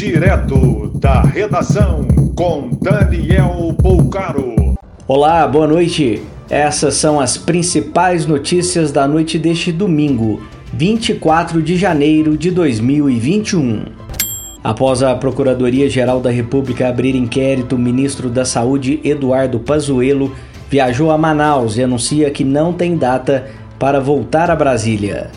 Direto da redação com Daniel Poucaro. Olá, boa noite. Essas são as principais notícias da noite deste domingo, 24 de janeiro de 2021. Após a Procuradoria-Geral da República abrir inquérito, o ministro da Saúde, Eduardo Pazuello, viajou a Manaus e anuncia que não tem data para voltar a Brasília.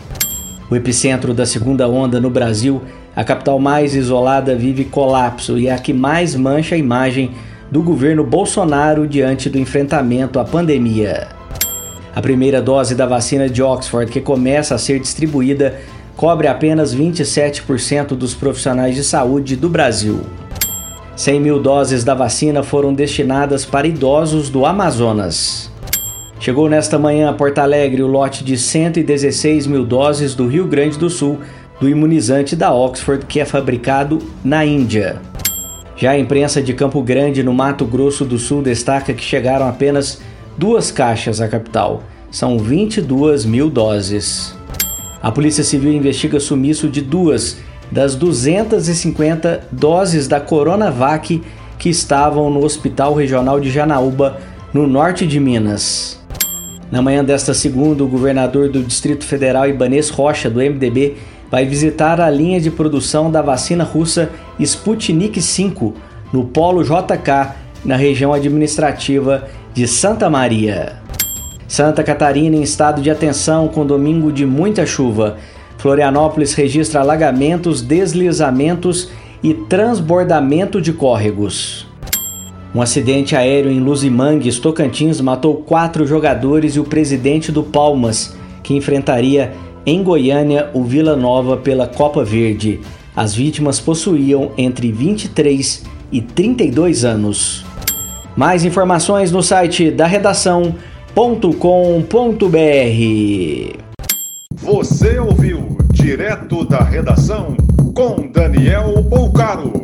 O epicentro da segunda onda no Brasil a capital mais isolada vive colapso e é a que mais mancha a imagem do governo Bolsonaro diante do enfrentamento à pandemia. A primeira dose da vacina de Oxford, que começa a ser distribuída, cobre apenas 27% dos profissionais de saúde do Brasil. 100 mil doses da vacina foram destinadas para idosos do Amazonas. Chegou nesta manhã a Porto Alegre o lote de 116 mil doses do Rio Grande do Sul do imunizante da Oxford que é fabricado na Índia. Já a imprensa de Campo Grande, no Mato Grosso do Sul, destaca que chegaram apenas duas caixas à capital. São 22 mil doses. A Polícia Civil investiga sumiço de duas das 250 doses da Coronavac que estavam no Hospital Regional de Janaúba, no norte de Minas. Na manhã desta segunda, o governador do Distrito Federal, Ibanês Rocha, do MDB, vai visitar a linha de produção da vacina russa Sputnik V no Polo JK, na região administrativa de Santa Maria. Santa Catarina em estado de atenção com domingo de muita chuva. Florianópolis registra alagamentos, deslizamentos e transbordamento de córregos. Um acidente aéreo em Luzimangues, Tocantins, matou quatro jogadores e o presidente do Palmas, que enfrentaria em Goiânia, o Vila Nova pela Copa Verde. As vítimas possuíam entre 23 e 32 anos. Mais informações no site da redação.com.br. Você ouviu direto da redação com Daniel Bolcaro.